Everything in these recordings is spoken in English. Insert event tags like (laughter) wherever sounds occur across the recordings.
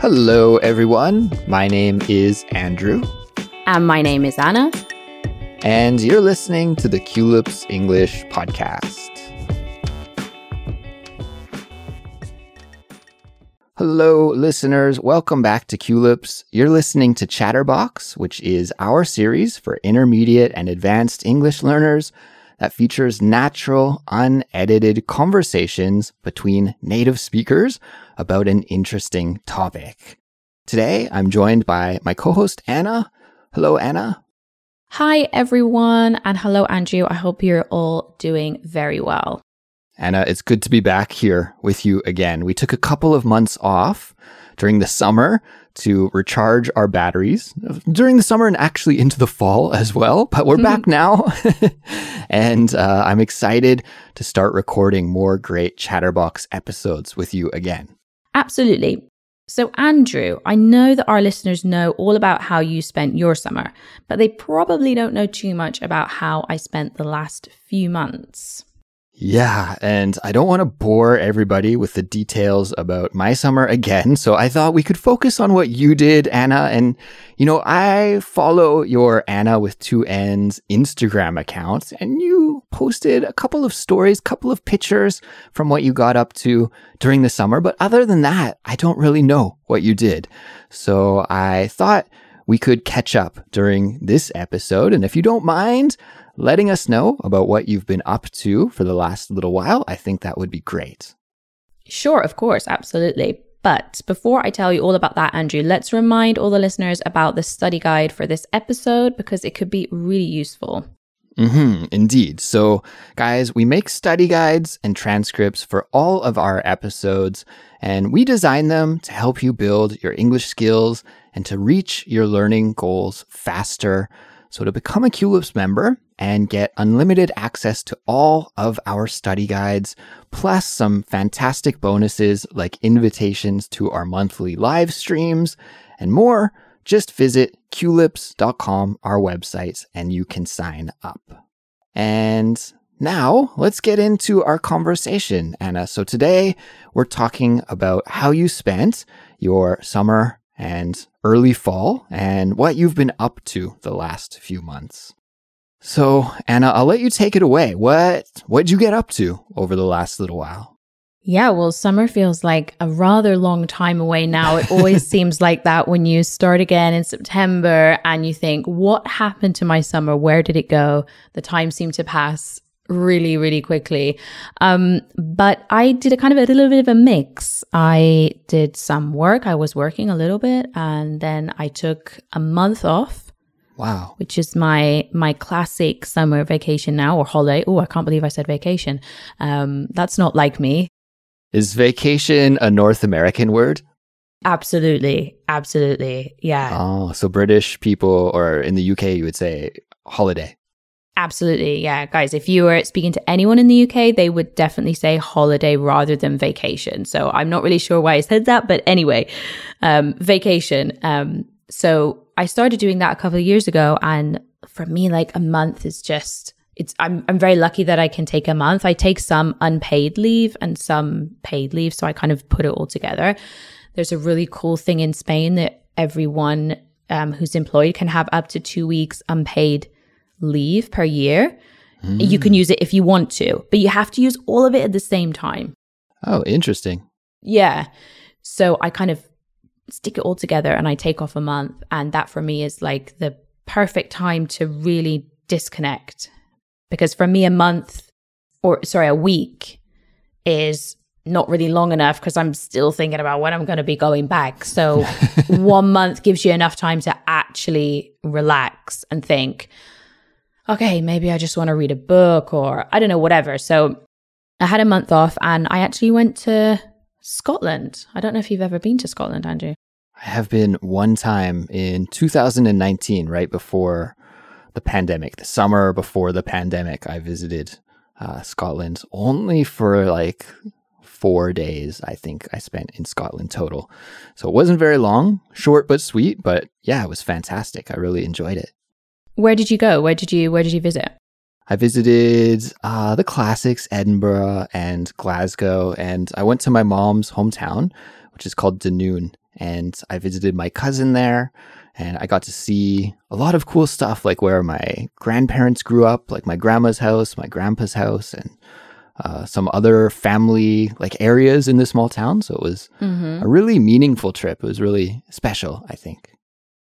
Hello, everyone. My name is Andrew. And my name is Anna. And you're listening to the Culips English Podcast. Hello, listeners. Welcome back to Culips. You're listening to Chatterbox, which is our series for intermediate and advanced English learners that features natural, unedited conversations between native speakers about an interesting topic. Today, I'm joined by my co-host Anna. Hello, Anna. Hi, everyone, and hello, Andrew. I hope you're all doing very well. Anna, it's good to be back here with you again. We took a couple of months off during the summer to recharge our batteries during the summer and actually into the fall as well. But we're back now. (laughs) and uh, I'm excited to start recording more great Chatterbox episodes with you again. Absolutely. So, Andrew, I know that our listeners know all about how you spent your summer, but they probably don't know too much about how I spent the last few months. Yeah, and I don't want to bore everybody with the details about my summer again, so I thought we could focus on what you did, Anna. And, you know, I follow your Anna with two N's Instagram account, and you posted a couple of stories, couple of pictures from what you got up to during the summer. But other than that, I don't really know what you did. So I thought we could catch up during this episode. And if you don't mind, letting us know about what you've been up to for the last little while, I think that would be great. Sure, of course, absolutely. But before I tell you all about that, Andrew, let's remind all the listeners about the study guide for this episode because it could be really useful. Mm-hmm, indeed. So, guys, we make study guides and transcripts for all of our episodes, and we design them to help you build your English skills and to reach your learning goals faster. So, to become a Culips member, and get unlimited access to all of our study guides, plus some fantastic bonuses like invitations to our monthly live streams and more, just visit culips.com, our website, and you can sign up. And now let's get into our conversation, Anna. So today we're talking about how you spent your summer and early fall and what you've been up to the last few months. So, Anna, I'll let you take it away. What what'd you get up to over the last little while? Yeah, well, summer feels like a rather long time away now. It always (laughs) seems like that when you start again in September and you think, what happened to my summer? Where did it go? The time seemed to pass really, really quickly. Um, but I did a kind of a little bit of a mix. I did some work. I was working a little bit and then I took a month off Wow. Which is my my classic summer vacation now or holiday. Oh, I can't believe I said vacation. Um, that's not like me. Is vacation a North American word? Absolutely. Absolutely. Yeah. Oh, so British people or in the UK you would say holiday. Absolutely. Yeah. Guys, if you were speaking to anyone in the UK, they would definitely say holiday rather than vacation. So I'm not really sure why I said that, but anyway, um, vacation. Um, so I started doing that a couple of years ago. And for me, like a month is just, it's, I'm, I'm very lucky that I can take a month. I take some unpaid leave and some paid leave. So I kind of put it all together. There's a really cool thing in Spain that everyone um, who's employed can have up to two weeks unpaid leave per year. Mm. You can use it if you want to, but you have to use all of it at the same time. Oh, interesting. Yeah. So I kind of stick it all together and I take off a month. And that for me is like the perfect time to really disconnect. Because for me, a month or sorry, a week is not really long enough because I'm still thinking about when I'm going to be going back. So (laughs) one month gives you enough time to actually relax and think, okay, maybe I just want to read a book or I don't know, whatever. So I had a month off and I actually went to Scotland. I don't know if you've ever been to Scotland, Andrew. I have been one time in 2019, right before the pandemic, the summer before the pandemic. I visited uh, Scotland only for like four days, I think I spent in Scotland total. So it wasn't very long, short but sweet, but yeah, it was fantastic. I really enjoyed it. Where did you go? Where did you where did you visit? I visited uh, the classics, Edinburgh and Glasgow, and I went to my mom's hometown, which is called Dunoon and I visited my cousin there. And I got to see a lot of cool stuff, like where my grandparents grew up, like my grandma's house, my grandpa's house, and uh, some other family like areas in this small town. So it was mm-hmm. a really meaningful trip. It was really special, I think.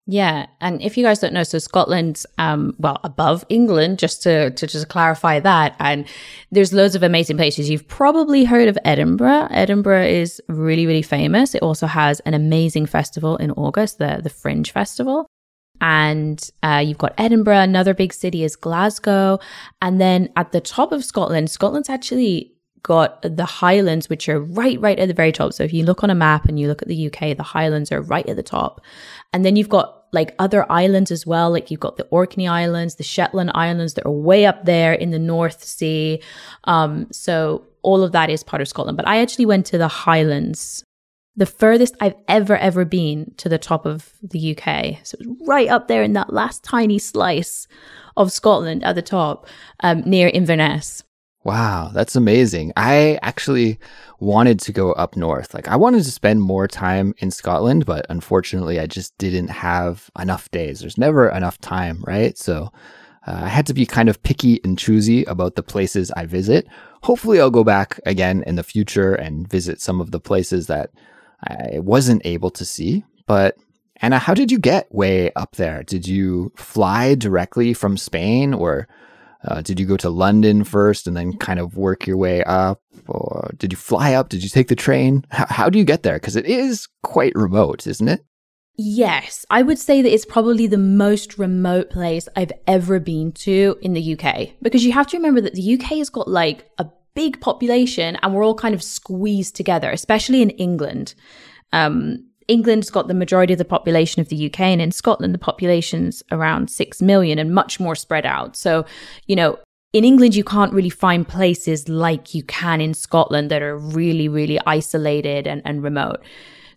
Yeah, and if you guys don't know, so Scotland's um, well above England, just to to just clarify that. And there's loads of amazing places. You've probably heard of Edinburgh. Edinburgh is really really famous. It also has an amazing festival in August, the the Fringe Festival. And uh, you've got Edinburgh. Another big city is Glasgow. And then at the top of Scotland, Scotland's actually got the Highlands, which are right, right at the very top. So if you look on a map and you look at the UK, the Highlands are right at the top. And then you've got like other islands as well. Like you've got the Orkney Islands, the Shetland Islands that are way up there in the North Sea. Um, so all of that is part of Scotland. But I actually went to the Highlands, the furthest I've ever, ever been to the top of the UK. So it was right up there in that last tiny slice of Scotland at the top, um, near Inverness. Wow, that's amazing. I actually wanted to go up north. Like, I wanted to spend more time in Scotland, but unfortunately, I just didn't have enough days. There's never enough time, right? So, uh, I had to be kind of picky and choosy about the places I visit. Hopefully, I'll go back again in the future and visit some of the places that I wasn't able to see. But Anna, how did you get way up there? Did you fly directly from Spain or uh, did you go to London first and then kind of work your way up? Or did you fly up? Did you take the train? H- how do you get there? Because it is quite remote, isn't it? Yes, I would say that it's probably the most remote place I've ever been to in the UK. Because you have to remember that the UK has got like a big population and we're all kind of squeezed together, especially in England. Um, England's got the majority of the population of the UK, and in Scotland, the population's around 6 million and much more spread out. So, you know, in England, you can't really find places like you can in Scotland that are really, really isolated and, and remote.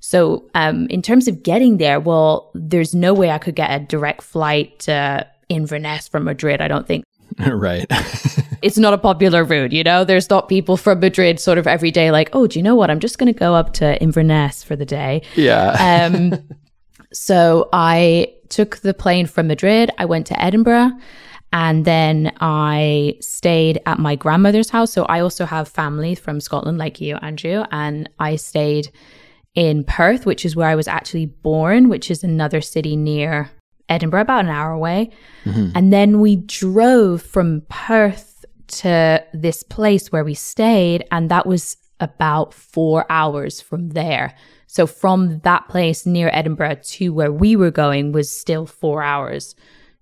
So, um, in terms of getting there, well, there's no way I could get a direct flight to Inverness from Madrid, I don't think. (laughs) right. (laughs) it's not a popular route, you know? There's not people from Madrid sort of every day like, oh, do you know what? I'm just going to go up to Inverness for the day. Yeah. um, (laughs) so I took the plane from Madrid. I went to Edinburgh and then I stayed at my grandmother's house. So I also have family from Scotland, like you, Andrew. And I stayed in Perth, which is where I was actually born, which is another city near Edinburgh, about an hour away. Mm-hmm. And then we drove from Perth to this place where we stayed, and that was about four hours from there. So from that place near Edinburgh to where we were going was still four hours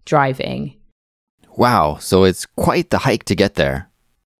driving. Wow. So it's quite the hike to get there.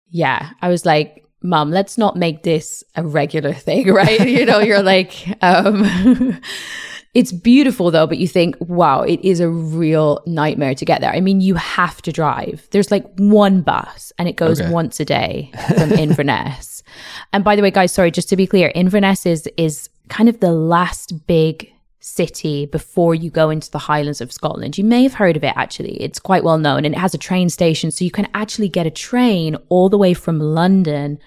Yeah. I was like, Mom, let's not make this a regular thing, (laughs) right? you know, you're like, um, (laughs) It's beautiful though, but you think, wow, it is a real nightmare to get there. I mean, you have to drive. There's like one bus and it goes okay. once a day (laughs) from Inverness. and by the way, guys, sorry, just to be clear, Inverness is is kind of the last big city before you go into the Highlands of Scotland. You may have heard of it actually. It's quite well known and it has a train station. So you can actually get a train all the way from London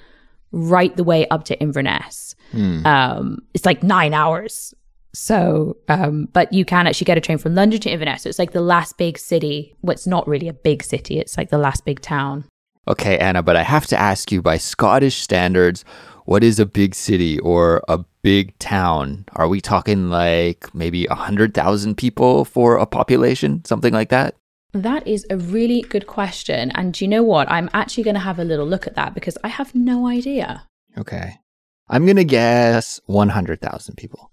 right the way up to Inverness. Hmm. Um, it's like nine hours so, um, but you can actually get a train from London to Inverness. So it's like the last big city. Well, it's not really a big city, it's like the last big town. Okay, Anna, but I have to ask you by Scottish standards, what is a big city or a big town? Are we talking like maybe 100,000 people for a population, something like that? That is a really good question. And do you know what? I'm actually going to have a little look at that because I have no idea. Okay. I'm going to guess 100,000 people.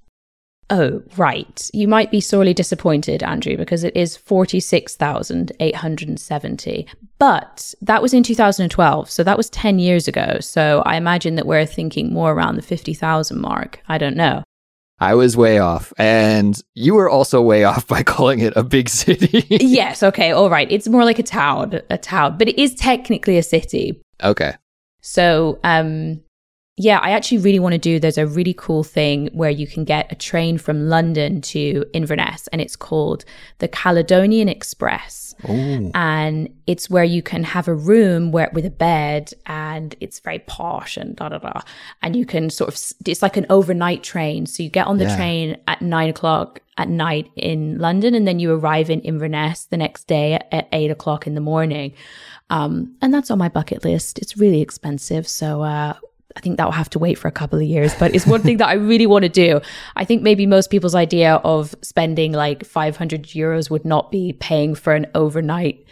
Oh, right. You might be sorely disappointed, Andrew, because it is 46,870. But that was in 2012. So that was 10 years ago. So I imagine that we're thinking more around the 50,000 mark. I don't know. I was way off. And you were also way off by calling it a big city. (laughs) yes. Okay. All right. It's more like a town, a town, but it is technically a city. Okay. So, um, yeah, I actually really want to do. There's a really cool thing where you can get a train from London to Inverness, and it's called the Caledonian Express. Ooh. And it's where you can have a room where with a bed, and it's very posh and da da da. And you can sort of, it's like an overnight train. So you get on the Yeah. train at nine o'clock at night in London, and then you arrive in Inverness the next day at, at eight o'clock in the morning. Um, and that's on my bucket list. It's really expensive. So, uh, I think that will have to wait for a couple of years, but it's one thing that I really want to do. I think maybe most people's idea of spending like 500 euros would not be paying for an overnight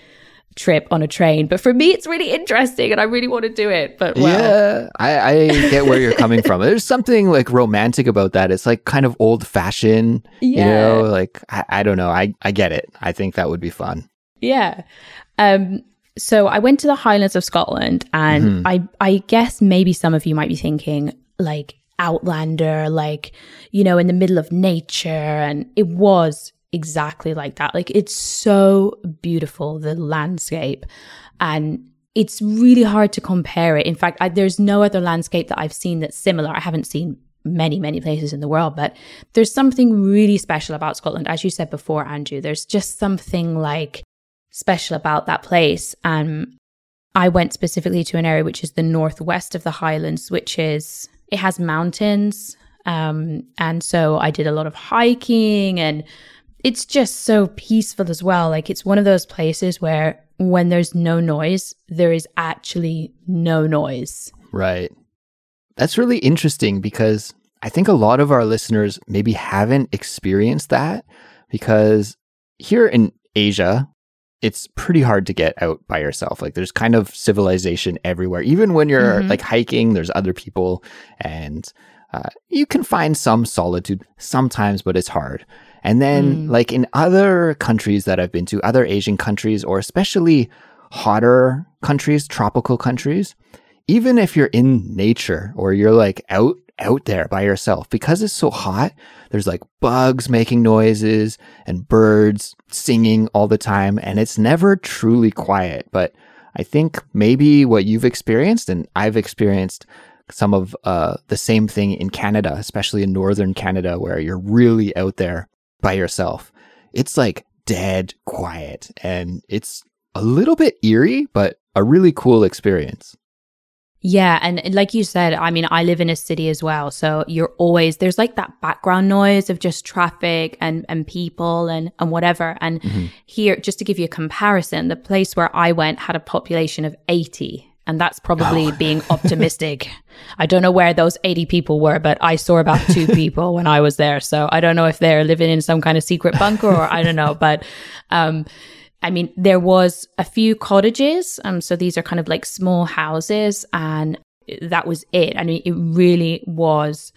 trip on a train. But for me, it's really interesting and I really want to do it. But well, Yeah, I, I get where you're coming from. There's something like romantic about that. It's like kind of old fashioned, you know, like I, I don't know. I, I get it. I think that would be fun. Yeah. Um, so I went to the Highlands of Scotland, and Mhm. I I guess maybe some of you might be thinking like Outlander, like you know, in the middle of nature, and it was exactly like that. Like it's so beautiful, the landscape, and it's really hard to compare it. In fact, I, there's no other landscape that I've seen that's similar. I haven't seen many, many places in the world, but there's something really special about Scotland. As you said before, Andrew, there's just something like special about that place. And I went specifically to an area which is the northwest of the Highlands, which is, it has mountains. Um, and so I did a lot of hiking and it's just so peaceful as well. Like it's one of those places where when there's no noise, there is actually no noise. Right. That's really interesting because I think a lot of our listeners maybe haven't experienced that because here in Asia, it's pretty hard to get out by yourself. Like there's kind of civilization everywhere. Even when you're Mhm. like hiking, there's other people and uh, you can find some solitude sometimes, but it's hard. And then, Mm. like in other countries that I've been to, other Asian countries, or especially hotter countries, tropical countries, even if you're in nature or you're like out out there by yourself. Because it's so hot there's like bugs making noises and birds singing all the time and it's never truly quiet. But i think maybe what you've experienced and i've experienced some of uh, the same thing in canada especially in northern canada where you're really out there by yourself. It's like dead quiet and it's a little bit eerie but a really cool experience Yeah, and like you said, I mean, I live in a city as well, so you're always there's like that background noise of just traffic and and people and and whatever. And here, just to give you a comparison, the place where I went had a population of 80, and that's probably being optimistic. (laughs) I don't know where those 80 people were, but I saw about two (laughs) people when I was there, so I don't know if they're living in some kind of secret bunker or I don't know, but um I mean, there was a few cottages. Um, so these are kind of like small houses, and that was it. I mean, it really was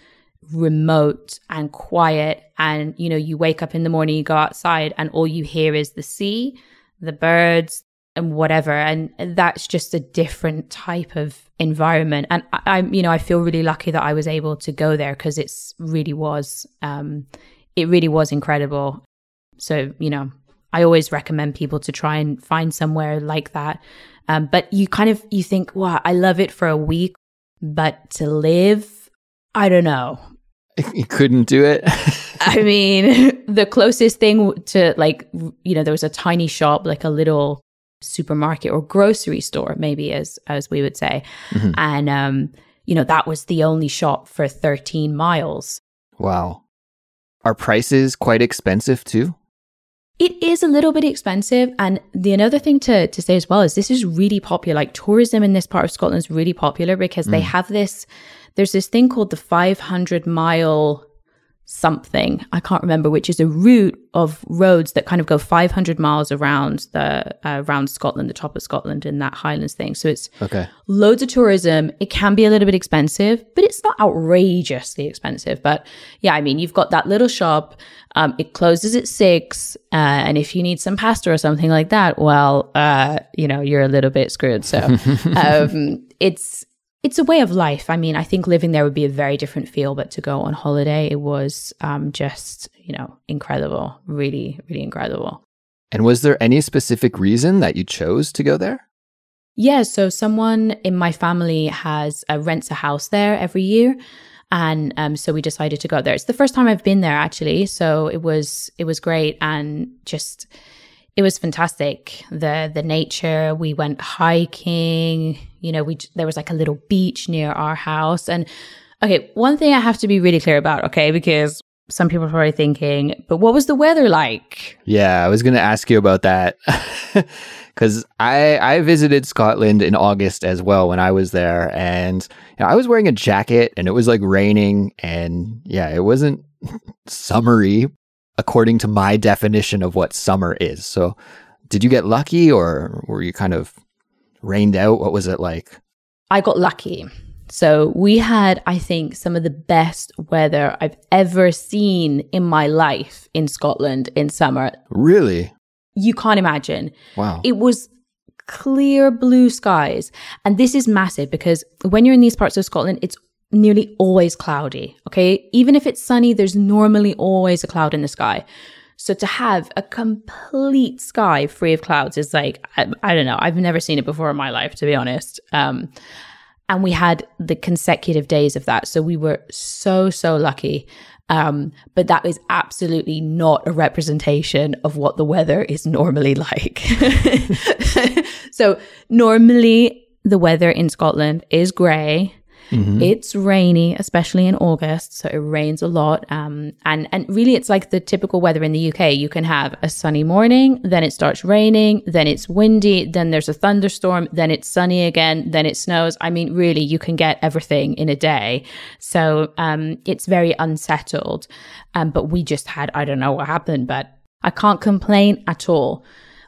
remote and quiet. And, you know, you wake up in the morning, you go outside, and all you hear is the sea, the birds, and whatever. And that's just a different type of environment. And I, I'm, you know, I feel really lucky that I was able to go there because it's really was, um, it really was incredible. So, you know, I always recommend people to try and find somewhere like that. Um, but you kind of you think, wow, I love it for a week, but to live, I don't know. (laughs) you couldn't do it (laughs) I mean, (laughs) the closest thing to like, you know, there was a tiny shop, like a little supermarket or grocery store, maybe as as we would say, Mhm. and um, you know, that was the only shop for 13 miles. wow are prices quite expensive too It is a little bit expensive. And the another thing to, to say as well is this is really popular. Like tourism in this part of Scotland is really popular because they mm. have this, there's this thing called the 500 mile something. I can't remember, which is a route of roads that kind of go 500 miles around the, uh, around Scotland, the top of Scotland in that Highlands thing. So it's okay loads of tourism. It can be a little bit expensive, but it's not outrageously expensive. But yeah, I mean, you've got that little shop. Um, it closes at six, uh, and if you need some pasta or something like that, well, uh, you know, you're a little bit screwed. So (laughs) um, it's it's a way of life. I mean, I think living there would be a very different feel, but to go on holiday, it was um, just you know incredible, really, really incredible. and was there any specific reason that you chose to go there Yeah, so someone in my family has uh, rents a house there every year, and um, so we decided to go there. It's the first time I've been there actually, so it was it was great and just it was fantastic. the The nature. We went hiking. You know, we there was like a little beach near our house, and okay, one thing I have to be really clear about, okay, because some people are probably thinking, but what was the weather like? Yeah, I was going to ask you about that. (laughs) because I I visited Scotland in August as well when I was there, and you know, I was wearing a jacket and it was like raining, and yeah, it wasn't (laughs) summery according to my definition of what summer is. So, did you get lucky, or were you kind of rained out? What was it like? I got lucky. So we had, I think, some of the best weather I've ever seen in my life in Scotland in summer. Really? you can't imagine. Wow. It was clear blue skies. And this is massive because when you're in these parts of Scotland, it's nearly always cloudy. Okay. Even if it's sunny, there's normally always a cloud in the sky. So to have a complete sky free of clouds is like, I, I don't know. I've never seen it before in my life, to be honest. Um, and we had the consecutive days of that. So we were so, so lucky. Um, but that is absolutely not a representation of what the weather is normally (laughs) like. (laughs) so normally the weather in Scotland is grey. Mm-hmm. It's rainy, especially in August, so it rains a lot. Um, and and really, it's like the typical weather in the UK. You can have a sunny morning, then it starts raining, then it's windy, then there's a thunderstorm, then it's sunny again, then it snows. I mean, really, you can get everything in a day. So um, it's very unsettled. Um, but we just had I don't know what happened, but I can't complain at all.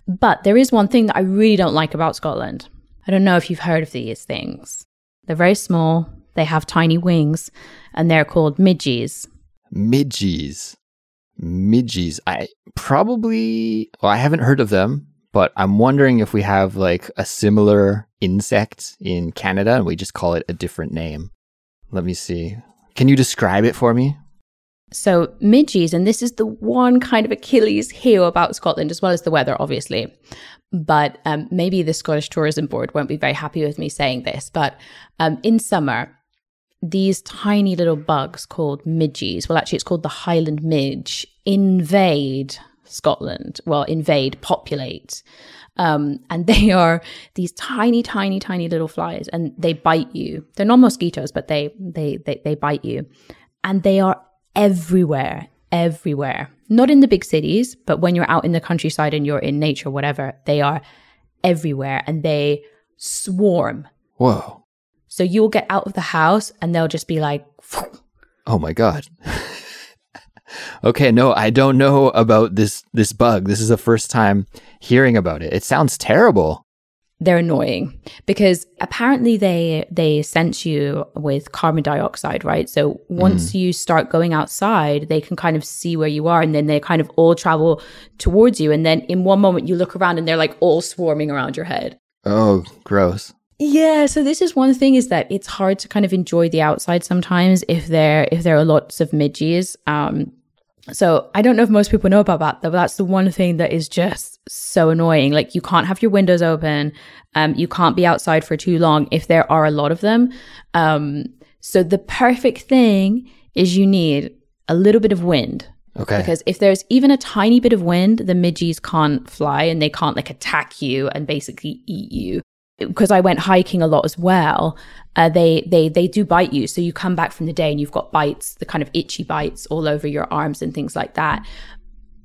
But there is one thing that I really don't like about Scotland. I don't know if you've heard of these things. They're very small, they have tiny wings, and they're called midges. Midges. Midges. I probably, well, I haven't heard of them, but I'm wondering if we have like a similar insect in Canada and we just call it a different name. Let me see. Can you describe it for me? So, midges, and this is the one kind of Achilles heel about Scotland, as well as the weather, obviously. But um, maybe the Scottish Tourism Board won't be very happy with me saying this. But um, in summer, these tiny little bugs called midges, well, actually, it's called the Highland midge, invade Scotland. Well, invade, populate. Um, and (laughs) they are these tiny, tiny, tiny little flies, and they bite you. They're not mosquitoes, but they they they, they bite you, and they are everywhere, everywhere. Not in the big cities, but when you're out in the countryside and you're in nature, whatever, they are everywhere and they swarm. Whoa. So you'll get out of the house and they'll just be like, oh my God. okay, no, I don't know about this this bug. This is the first time hearing about it. It sounds terrible they're annoying because apparently they they sense you with carbon dioxide right? So once mm. you start going outside they can kind of see where you are and then they kind of all travel towards you. And then in one moment you look around and they're like all swarming around your head. Oh gross. Yeah so this is one thing is that it's hard to kind of enjoy the outside sometimes if there if there are lots of midges um so I don't know if most people know about that, but that's the one thing that is just so annoying. Like you can't have your windows open. Um, you can't be outside for too long if there are a lot of them. Um, so the perfect thing is you need a little bit of wind. Okay. Because if there's even a tiny bit of wind, the midges can't fly and they can't like attack you and basically eat you because I went hiking a lot as well, uh, they they they do bite you. So you come back from the day and you've got bites, the kind of itchy bites all over your arms and things like that.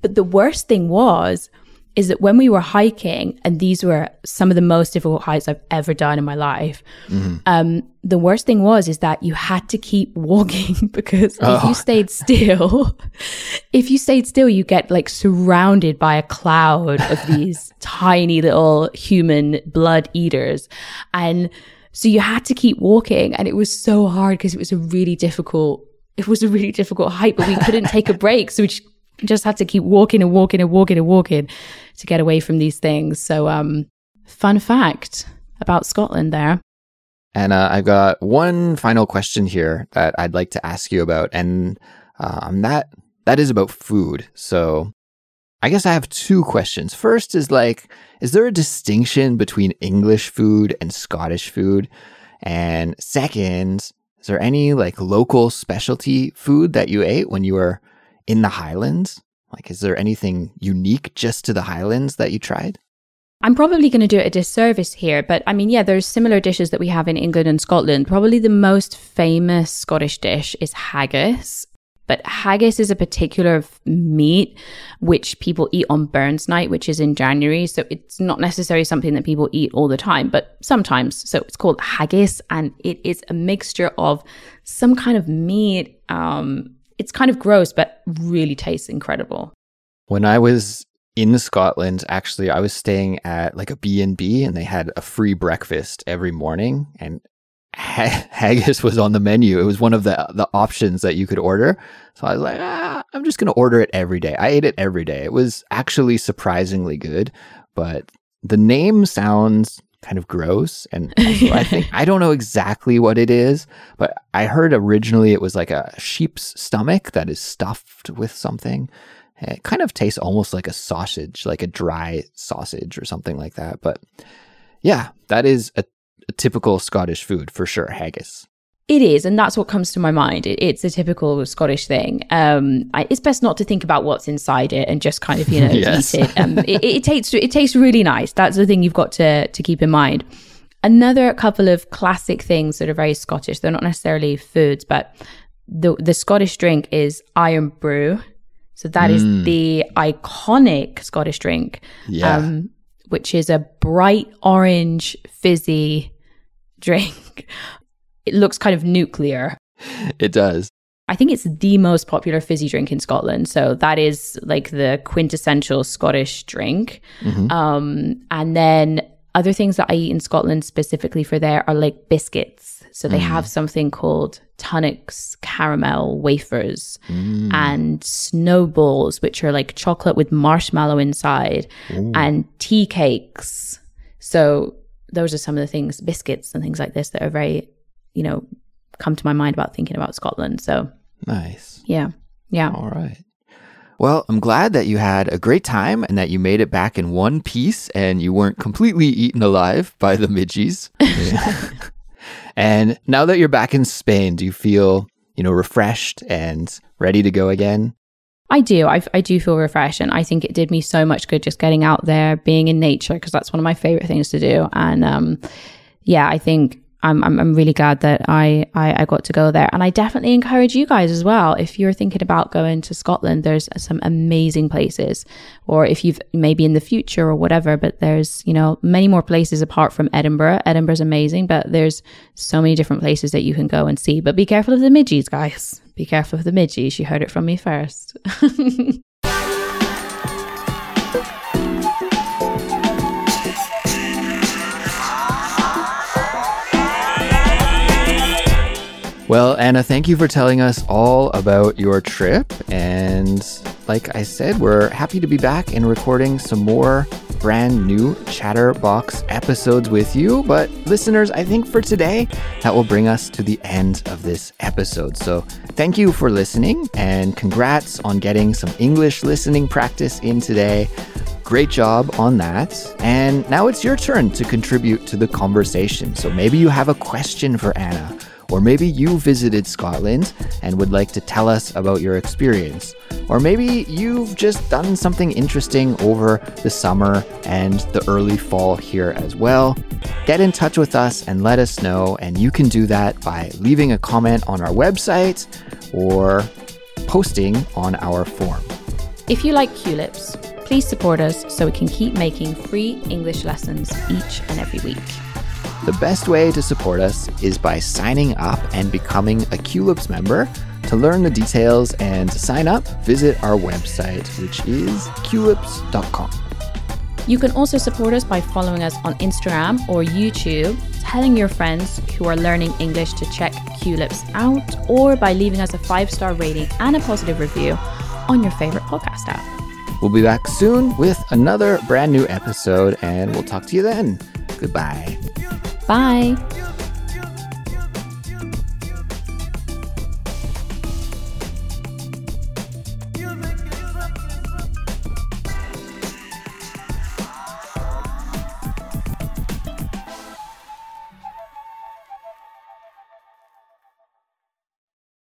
But the worst thing was is that when we were hiking, and these were some of the most difficult hikes I've ever done in my life, mm-hmm. um, the worst thing was is that you had to keep (laughs) walking because oh. if you oh. stayed still, (laughs) if you stayed still, you get like surrounded by a cloud of (laughs) these tiny little human blood eaters, and so you had to keep walking, and it was so hard because it was a really difficult. It was a really difficult hike, but we couldn't take a break, so we just just had to keep walking and walking and walking and walking to get away from these things. So, um, fun fact about Scotland there. And uh, I've got one final question here that I'd like to ask you about, and um, that that is about food. So, I guess I have two questions. First is like, is there a distinction between English food and Scottish food? And second, is there any like local specialty food that you ate when you were in the Highlands? Like, is there anything unique just to the Highlands that you tried? I'm probably going to do it a disservice here, but I mean, yeah, there's similar dishes that we have in England and Scotland. Probably the most famous Scottish dish is haggis. But haggis is a particular meat which people eat on Burns Night, which is in January. So it's not necessarily something that people eat all the time, but sometimes. So it's called haggis, and it is a mixture of some kind of meat. Um, it's kind of gross, but really tastes incredible. When I was in Scotland, actually, I was staying at like a B&B and they had a free breakfast every morning and (laughs) haggis was on the menu. It was one of the the options that you could order. So I was like, ah, I'm just going to order it every day. I ate it every day. It was actually surprisingly good, but the name sounds kind of gross and (laughs) I think I don't know exactly what it is, but I heard originally it was like a sheep's stomach that is stuffed with something. It kind of tastes almost like a sausage, like a dry sausage or something like that. But yeah, that is a, a typical Scottish food for sure, haggis. It is, and that's what comes to my mind. It, it's a typical Scottish thing. Um, I, it's best not to think about what's inside it and just kind of you (laughs) know yes. eat it. Um, it. It tastes it tastes really nice. That's the thing you've got to to keep in mind. Another couple of classic things that are very Scottish. They're not necessarily foods, but the the Scottish drink is Irn-Bru. So that mm. is the iconic Scottish drink, yeah. um, which is a bright orange fizzy (laughs) drink. It looks kind of nuclear. It does. I think it's the most popular fizzy drink in Scotland. So that is like the quintessential Scottish drink. Mm-hmm. Um, and then other things that I eat in Scotland specifically for there are like biscuits. So they mm. have something called Tunnock's caramel wafers mm. and snowballs, which are like chocolate with marshmallow inside, Ooh. and tea cakes. So those are some of the things, biscuits and things like this that are very, you know, come to my mind about thinking about Scotland. So nice. Yeah. Yeah. All right. Well, I'm glad that you had a great time and that you made it back in one piece and you weren't completely eaten alive by the midgies. (laughs) and now that you're back in Spain, do you feel, you know, refreshed and ready to go again? I do. I, I do feel refreshed. And I think it did me so much good just getting out there, being in nature, because that's one of my favorite things to do. And um, yeah, I think I'm, I'm, I'm really glad that I, I, I got to go there. And I definitely encourage you guys as well. If you're thinking about going to Scotland, there's some amazing places. Or if you've maybe in the future or whatever, but there's, you know, many more places apart from Edinburgh. Edinburgh's amazing, but there's so many different places that you can go and see. But be careful of the midgies, guys. Be careful of the midgies. You heard it from me first. (laughs) Well, Anna, thank you for telling us all about your trip. And like I said, we're happy to be back and recording some more brand new Chatterbox episodes with you. But listeners, I think for today, that will bring us to the end of this episode. So thank you for listening and congrats on getting some English listening practice in today. Great job on that. And now it's your turn to contribute to the conversation. So maybe you have a question for Anna or maybe you visited Scotland and would like to tell us about your experience. Or maybe you've just done something interesting over the summer and the early fall here as well. Get in touch with us and let us know. And you can do that by leaving a comment on our website or posting on our forum. If you like Culips, please support us so we can keep making free English lessons each and every week. The best way to support us is by signing up and becoming a Culips member. To learn the details and to sign up, visit our website, which is culips.com. You can also support us by following us on Instagram or YouTube, telling your friends who are learning English to check Culips out, or by leaving us a five star rating and a positive review on your favorite podcast app. We'll be back soon with another brand new episode, and we'll talk to you then. Goodbye. Bye.